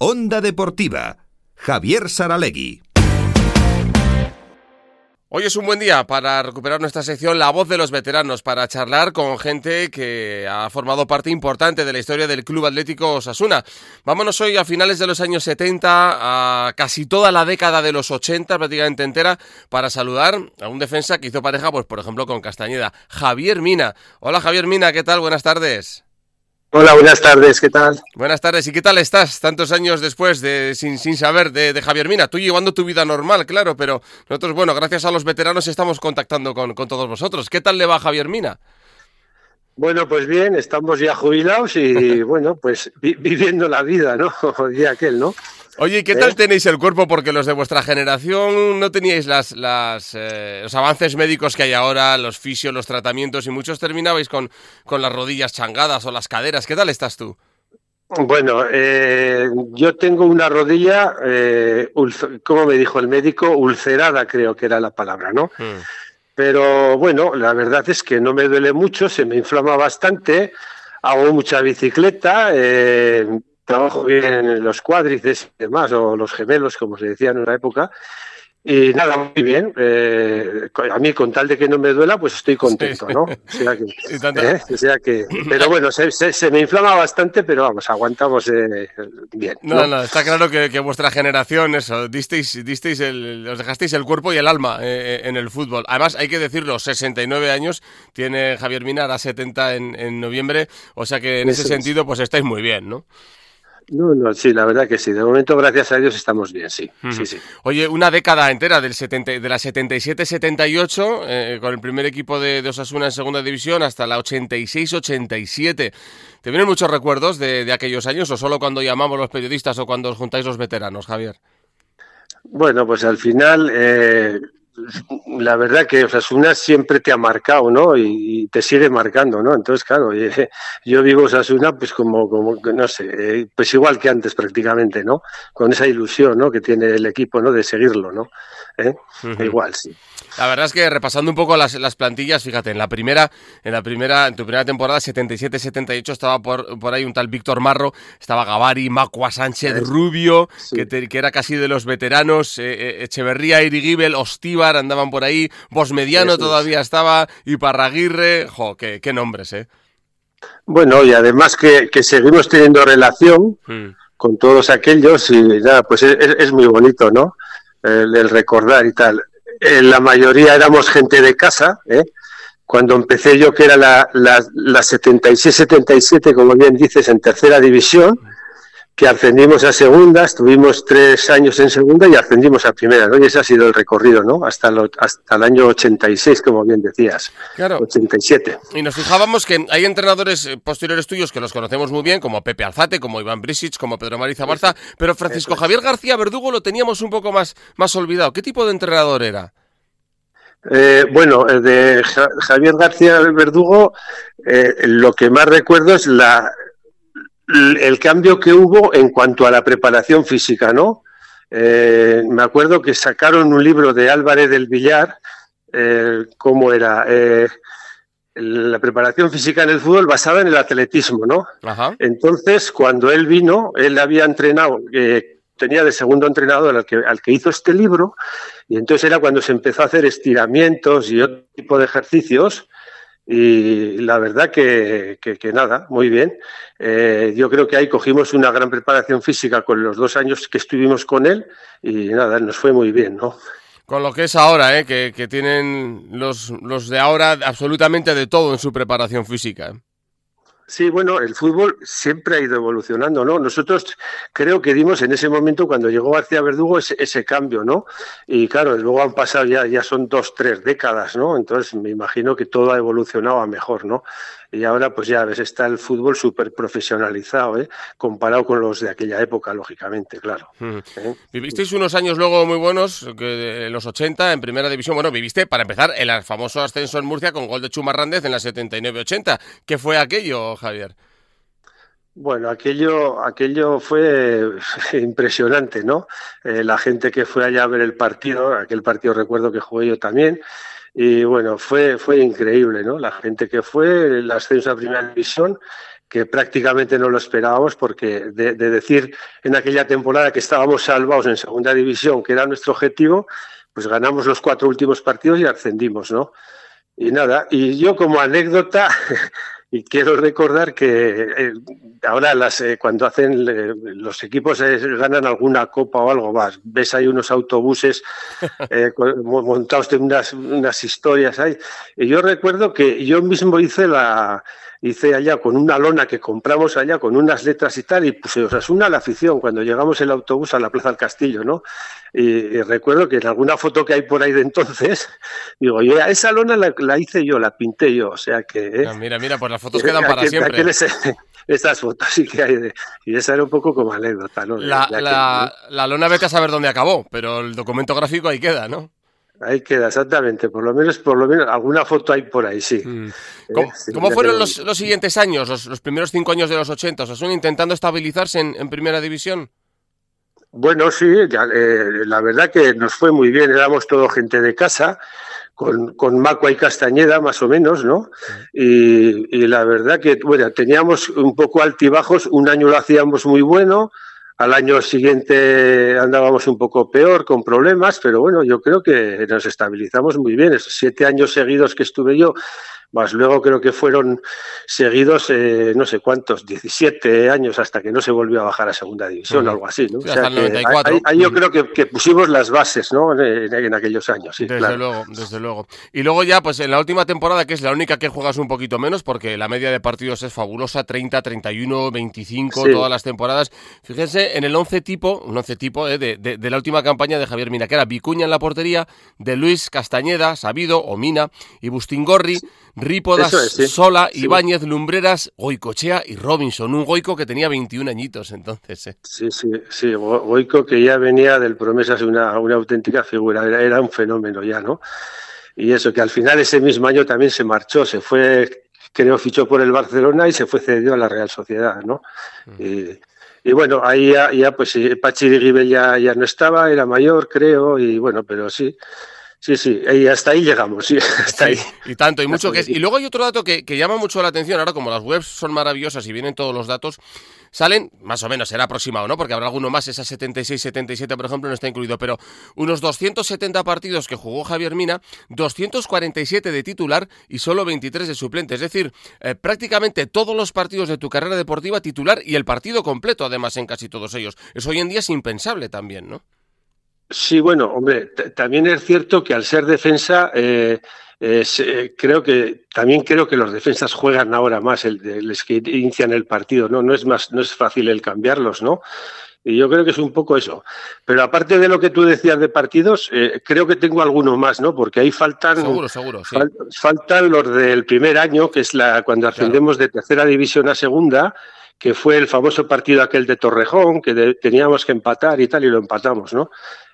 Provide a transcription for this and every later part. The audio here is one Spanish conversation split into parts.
Onda Deportiva, Javier Saralegui. Hoy es un buen día para recuperar nuestra sección La voz de los veteranos, para charlar con gente que ha formado parte importante de la historia del Club Atlético Osasuna. Vámonos hoy a finales de los años 70, a casi toda la década de los 80, prácticamente entera, para saludar a un defensa que hizo pareja, pues por ejemplo, con Castañeda, Javier Mina. Hola Javier Mina, ¿qué tal? Buenas tardes. Hola, buenas tardes, ¿qué tal? Buenas tardes, ¿y qué tal estás tantos años después de sin, sin saber de, Javier Mina? Tú llevando tu vida normal, claro, pero nosotros, bueno, gracias a los veteranos estamos contactando con, todos vosotros. ¿Qué tal le va a Javier Mina? Bueno, pues bien, estamos ya jubilados y bueno, pues viviendo la vida, ¿no? Día aquel, ¿no? Oye, ¿qué tal ¿Eh? tenéis el cuerpo? Porque los de vuestra generación no teníais las, las eh, los avances médicos que hay ahora, los fisios, los tratamientos, y muchos terminabais con, con las rodillas changadas o las caderas. ¿Qué tal estás tú? Bueno, eh, yo tengo una rodilla, como me dijo el médico, ulcerada creo que era la palabra, ¿no? Hmm. Pero bueno, la verdad es que no me duele mucho, se me inflama bastante, hago mucha bicicleta, eh, trabajo bien en los cuádrices y demás, o los gemelos, como se decía en una época. Y nada, muy bien. Eh, a mí, con tal de que no me duela, pues estoy contento, ¿no? O sea que, ¿eh? pero bueno, se, me inflama bastante, pero vamos, aguantamos eh, bien. ¿no? no, está claro que, vuestra generación, eso, disteis, disteis el, os dejasteis el cuerpo y el alma en el fútbol. Además, hay que decirlo, 69 años tiene Javier Minar, a 70 en, en noviembre, o sea que en ese sentido, pues estáis muy bien, ¿no? No, no, sí, la verdad que sí. De momento, gracias a Dios, estamos bien, sí. sí, sí. Oye, una década entera del 70, de la 77-78, eh, con el primer equipo de, Osasuna en segunda división, hasta la 86-87. ¿Te vienen muchos recuerdos de, aquellos años o solo cuando llamamos los periodistas o cuando os juntáis los veteranos, Javier? Bueno, pues al final eh, la verdad que Osasuna siempre te ha marcado, ¿no? Y, te sigue marcando, ¿no? Entonces, claro, yo vivo Osasuna pues como, como, no sé, eh, pues igual que antes prácticamente, ¿no? Con esa ilusión, ¿no? Que tiene el equipo, ¿no? De seguirlo, ¿no? ¿Eh? Igual, sí. La verdad es que repasando un poco las, las, plantillas, fíjate, en la primera, en la primera, en tu primera temporada, 77-78, estaba por, por ahí un tal Víctor Marro, estaba Gavari, Macua Sánchez, Rubio, que, que, era casi de los veteranos, eh, eh, Echeverría, Irigibel, Andaban por ahí, Bosmediano todavía estaba, y Parraguirre, jo, qué, qué nombres, eh. Bueno, y además que, que seguimos teniendo relación hmm. con todos aquellos, y nada, pues es, es muy bonito, ¿no? el recordar y tal. La mayoría éramos gente de casa, ¿eh? cuando empecé yo, que era la, la, la 76-77, como bien dices, en tercera división, que ascendimos a segunda, estuvimos tres años en segunda y ascendimos a primera, ¿no? Y ese ha sido el recorrido, ¿no? Hasta, hasta el año 86, como bien decías. Claro. 87. Y nos fijábamos que hay entrenadores eh, posteriores tuyos que los conocemos muy bien, como Pepe Alzate, como Iván Brisic, como Pedro Mariza Barza, pero Francisco Javier García Verdugo lo teníamos un poco más, más olvidado. ¿Qué tipo de entrenador era? Eh, bueno, de Javier García Verdugo, eh, lo que más recuerdo es la, el cambio que hubo en cuanto a la preparación física, ¿no? Eh, me acuerdo que sacaron un libro de Álvarez del Villar, eh, ¿cómo era? Eh, la preparación física en el fútbol basada en el atletismo, ¿no? Entonces, cuando él vino, él había entrenado, tenía de segundo entrenador al que, al que hizo este libro, y entonces era cuando se empezó a hacer estiramientos y otro tipo de ejercicios, y la verdad que, que, nada, muy bien. Eh, yo creo que ahí cogimos una gran preparación física con los dos años que estuvimos con él y nada, nos fue muy bien, ¿no? Con lo que es ahora, ¿eh? que, que tienen los, los de ahora absolutamente de todo en su preparación física. Sí, bueno, el fútbol siempre ha ido evolucionando, ¿no? Nosotros creo que dimos en ese momento cuando llegó García Verdugo ese, ese cambio, ¿no? Y claro, luego han pasado ya, ya son dos, tres décadas, ¿no? Entonces me imagino que todo ha evolucionado a mejor, ¿no? Y ahora, pues ya ves, está el fútbol súper profesionalizado, ¿eh? comparado con los de aquella época, lógicamente, claro. ¿Eh? Vivisteis unos años luego muy buenos, que los 80 en primera división. Bueno, viviste, para empezar, el famoso ascenso en Murcia con gol de Chumarrández en la 79-80. ¿Qué fue aquello, Javier? Bueno, aquello, aquello fue impresionante, ¿no? Eh, la gente que fue allá a ver el partido, aquel partido recuerdo que jugué yo también, y bueno, fue, fue increíble, ¿no? La gente que fue, el ascenso a primera división, que prácticamente no lo esperábamos porque de, decir en aquella temporada que estábamos salvados en segunda división, que era nuestro objetivo, pues ganamos los cuatro últimos partidos y ascendimos, ¿no? Y nada, y yo como anécdota, y quiero recordar que eh, ahora las, eh, cuando hacen eh, los equipos ganan alguna copa o algo más, ves ahí unos autobuses montados de unas, unas historias ahí. Y yo recuerdo que yo mismo hice la, hice allá con una lona que compramos allá con unas letras y tal, y puse Osasuna la afición cuando llegamos el autobús a la Plaza del Castillo, ¿no? Y, recuerdo que en alguna foto que hay por ahí de entonces, digo, yo esa lona la, hice yo, la pinté yo, o sea que... ¿eh? mira, mira, pues las fotos quedan para siempre. estas fotos sí que hay, de, y esa era un poco como anécdota, ¿no? la, la, la lona vete a saber dónde acabó, pero el documento gráfico ahí queda, ¿no? Ahí queda, exactamente. Por lo menos, por lo menos, alguna foto hay por ahí, sí. Mm. ¿Cómo, eh, fueron los, siguientes años, los, primeros cinco años de los 80? ¿Son intentando estabilizarse en, primera división? Bueno, sí, eh, la verdad que nos fue muy bien. Éramos todo gente de casa, con, con Macua y Castañeda, más o menos, ¿no? Y, y la verdad que, bueno, teníamos un poco altibajos. Un año lo hacíamos muy bueno al año siguiente andábamos un poco peor, con problemas, pero bueno, yo creo que nos estabilizamos muy bien. Esos siete años seguidos que estuve yo, más luego creo que fueron seguidos, eh, no sé cuántos, 17 años hasta que no se volvió a bajar a segunda división o algo así. ¿no? ahí, yo creo que, pusimos las bases ¿no? en, aquellos años. desde luego, desde luego. Y luego ya, pues en la última temporada, que es la única que juegas un poquito menos, porque la media de partidos es fabulosa, 30, 31, 25, todas las temporadas. Fíjense en el 11 tipo, un 11 tipo eh, de, de, la última campaña de Javier Mina, que era Vicuña en la portería, de Luis Castañeda, Sabido, Omina y Bustingorri Rípodas, Sola, Ibáñez, Lumbreras, Goicochea y Robinson. Un Goico que tenía 21 añitos entonces. ¿eh? Sí, sí, sí. Goico que ya venía del Promesas, una, una auténtica figura. Era, un fenómeno ya, ¿no? Y eso, que al final ese mismo año también se marchó, se fue, creo, fichó por el Barcelona y se fue cedido a la Real Sociedad, ¿no? Mm. Y, bueno, ahí ya, pues Pachi de ya, ya no estaba, era mayor, creo, y bueno, pero sí. Sí, sí, y hasta ahí llegamos, sí, hasta ahí. Y tanto, y mucho que es. Y luego hay otro dato que, llama mucho la atención, ahora como las webs son maravillosas y vienen todos los datos, salen, más o menos, será aproximado, ¿no? Porque habrá alguno más, esa 76-77, por ejemplo, no está incluido, pero unos 270 partidos que jugó Javier Mina, 247 de titular y solo 23 de suplente. Es decir, eh, prácticamente todos los partidos de tu carrera deportiva titular y el partido completo, además, en casi todos ellos. Eso hoy en día es impensable también, ¿no? Sí, bueno, hombre, también es cierto que al ser defensa, eh, eh, creo que también creo que los defensas juegan ahora más el, el, que inician el partido, ¿no? No es más, no es fácil el cambiarlos, ¿no? Y yo creo que es un poco eso. Pero aparte de lo que tú decías de partidos, eh, creo que tengo alguno más, ¿no? Porque ahí faltan, seguro, seguro, sí. faltan los del primer año, que es la cuando ascendemos de tercera división a segunda, que fue el famoso partido aquel de Torrejón, que teníamos que empatar y tal, y lo empatamos, ¿no?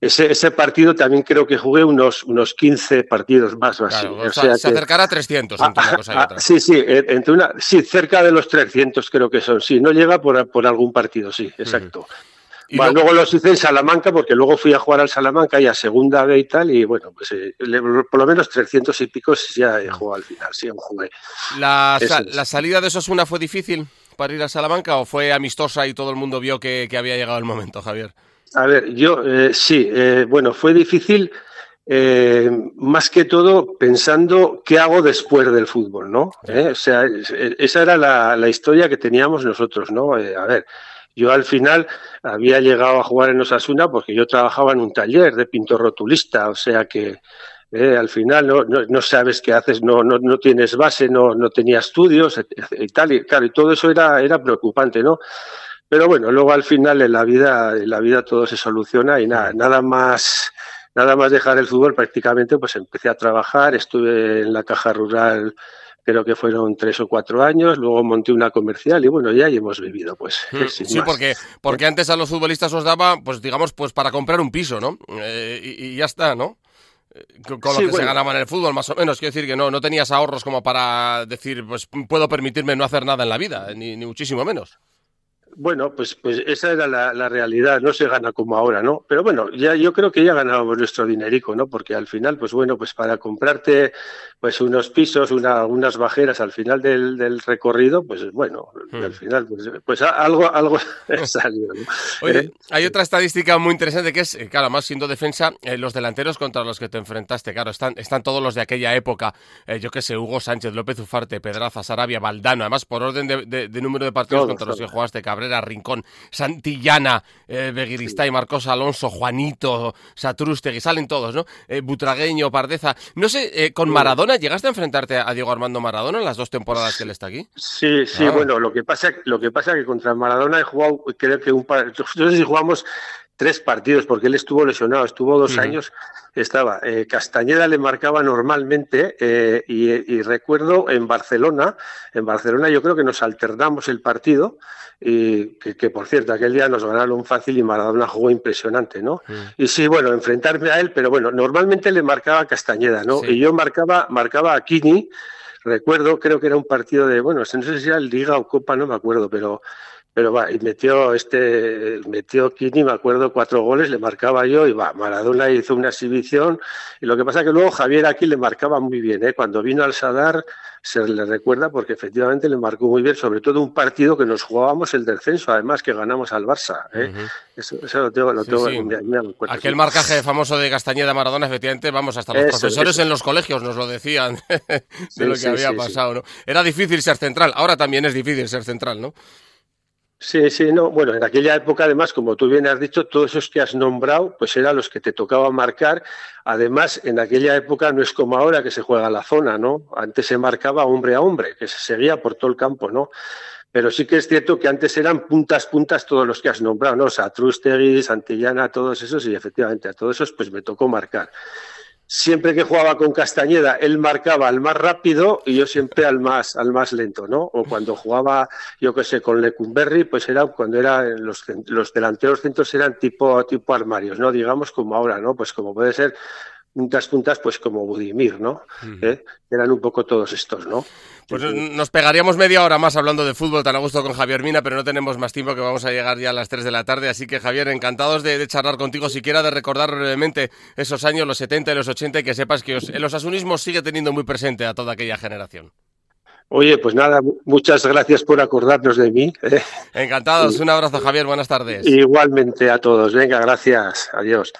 Ese, ese, partido también creo que jugué unos, unos 15 partidos más o así. o sea, se acercará a 300 entre una cosa y otra. Sí, sí, entre una, sí, cerca de los 300 creo que son. Sí, no llega por, por algún partido, sí, exacto. bueno, luego los hice en Salamanca porque luego fui a jugar al Salamanca y a segunda B y tal y bueno, pues eh, por lo menos 300 y pico ya he jugado al final, sí, jugué. La, ¿La salida de Osasuna fue difícil para ir a Salamanca o fue amistosa y todo el mundo vio que, que había llegado el momento, Javier? A ver, yo eh, sí, eh, bueno, fue difícil eh, más que todo pensando qué hago después del fútbol, ¿no? O sea, esa era la, historia que teníamos nosotros, ¿no? a ver, yo al final había llegado a jugar en Osasuna porque yo trabajaba en un taller de pintor rotulista, o sea que al final no, no, sabes qué haces, no, no, no tienes base, no, no tenía estudios y tal, y claro, y todo eso era, era preocupante, ¿no? Pero bueno, luego al final en la vida, en la vida todo se soluciona y nada, nada más, nada más dejar el fútbol prácticamente, pues empecé a trabajar, estuve en la caja rural creo que fueron tres o cuatro años, luego monté una comercial y bueno, ya hemos vivido, pues. Mm, sí, porque, porque antes a los futbolistas os daba, pues digamos, pues para comprar un piso, ¿no? Eh, y, ya está, ¿no? Eh, con, lo que se ganaba en el fútbol, más o menos. Quiero decir que no, no tenías ahorros como para decir, pues puedo permitirme no hacer nada en la vida, ni, ni muchísimo menos. Bueno, pues, pues esa era la, realidad, no se gana como ahora, ¿no? Pero bueno, ya yo creo que ya ganábamos nuestro dinerico, ¿no? Porque al final, pues bueno, pues para comprarte pues unos pisos, una, unas bajeras al final del, recorrido, pues bueno, hmm. al final, pues, pues algo, algo salió. ¿no? Oye, eh, hay otra estadística muy interesante que es, eh, claro, más siendo defensa, eh, los delanteros contra los que te enfrentaste, claro, están, están todos los de aquella época, yo qué sé, Hugo Sánchez, López Ufarte, Pedraza, Sarabia, Valdano, además por orden de, número de partidos contra los que jugaste, Cabrera, Rincón, Santillana, eh, Beguiristay, Marcos Alonso, Juanito, Satrustegui, salen todos, ¿no? Eh, Butragueño, Pardeza. No sé, eh, con Maradona, ¿llegaste a enfrentarte a Diego Armando Maradona en las dos temporadas que él está aquí? Sí, sí, ah. bueno, lo que pasa lo que pasa que contra Maradona he jugado, creo que un par, no sé si jugamos tres partidos, porque él estuvo lesionado, estuvo dos años, estaba. Eh, Castañeda le marcaba normalmente eh, y, recuerdo en Barcelona, en Barcelona yo creo que nos alternamos el partido y que, por cierto aquel día nos ganaron fácil y Maradona jugó impresionante, ¿no? Y sí, bueno, enfrentarme a él, pero bueno, normalmente le marcaba Castañeda, ¿no? Y yo marcaba, marcaba a Kini, recuerdo, creo que era un partido de, bueno, no sé si era el Liga o Copa, no me acuerdo, pero pero va, y metió este, metió Kini, me acuerdo, cuatro goles, le marcaba yo, y va, Maradona hizo una exhibición, y lo que pasa que luego Javier aquí le marcaba muy bien, ¿eh? cuando vino al Sadar se le recuerda porque efectivamente le marcó muy bien, sobre todo un partido que nos jugábamos el descenso, además que ganamos al Barça. ¿eh? eso, lo tengo, lo tengo Aquel marcaje famoso de Castañeda Maradona, efectivamente, vamos, hasta los profesores en los colegios nos lo decían de lo que había pasado. ¿no? Era difícil ser central, ahora también es difícil ser central, ¿no? Sí, sí, no. Bueno, en aquella época, además, como tú bien has dicho, todos esos que has nombrado, pues eran los que te tocaba marcar. Además, en aquella época no es como ahora que se juega la zona, ¿no? Antes se marcaba hombre a hombre, que se seguía por todo el campo, ¿no? Pero sí que es cierto que antes eran puntas, puntas todos los que has nombrado, ¿no? O sea, Trustegui, Santillana, todos esos, y efectivamente a todos esos pues me tocó marcar siempre que jugaba con Castañeda, él marcaba al más rápido y yo siempre al más, al más lento, ¿no? O cuando jugaba, yo qué sé, con Lecumberri, pues era cuando eran los, los delanteros centros eran tipo, tipo armarios, ¿no? Digamos como ahora, ¿no? Pues como puede ser puntas puntas, pues como Budimir, ¿no? ¿Eh? Eran un poco todos estos, ¿no? Pues nos pegaríamos media hora más hablando de fútbol tan a gusto con Javier Mina, pero no tenemos más tiempo que vamos a llegar ya a las 3 de la tarde. Así que Javier, encantados de, charlar contigo, siquiera de recordar brevemente esos años, los 70 y los 80, y que sepas que el osasunismo sigue teniendo muy presente a toda aquella generación. Oye, pues nada, muchas gracias por acordarnos de mí. ¿eh? Encantados, un abrazo Javier, buenas tardes. Igualmente a todos, venga, gracias, adiós.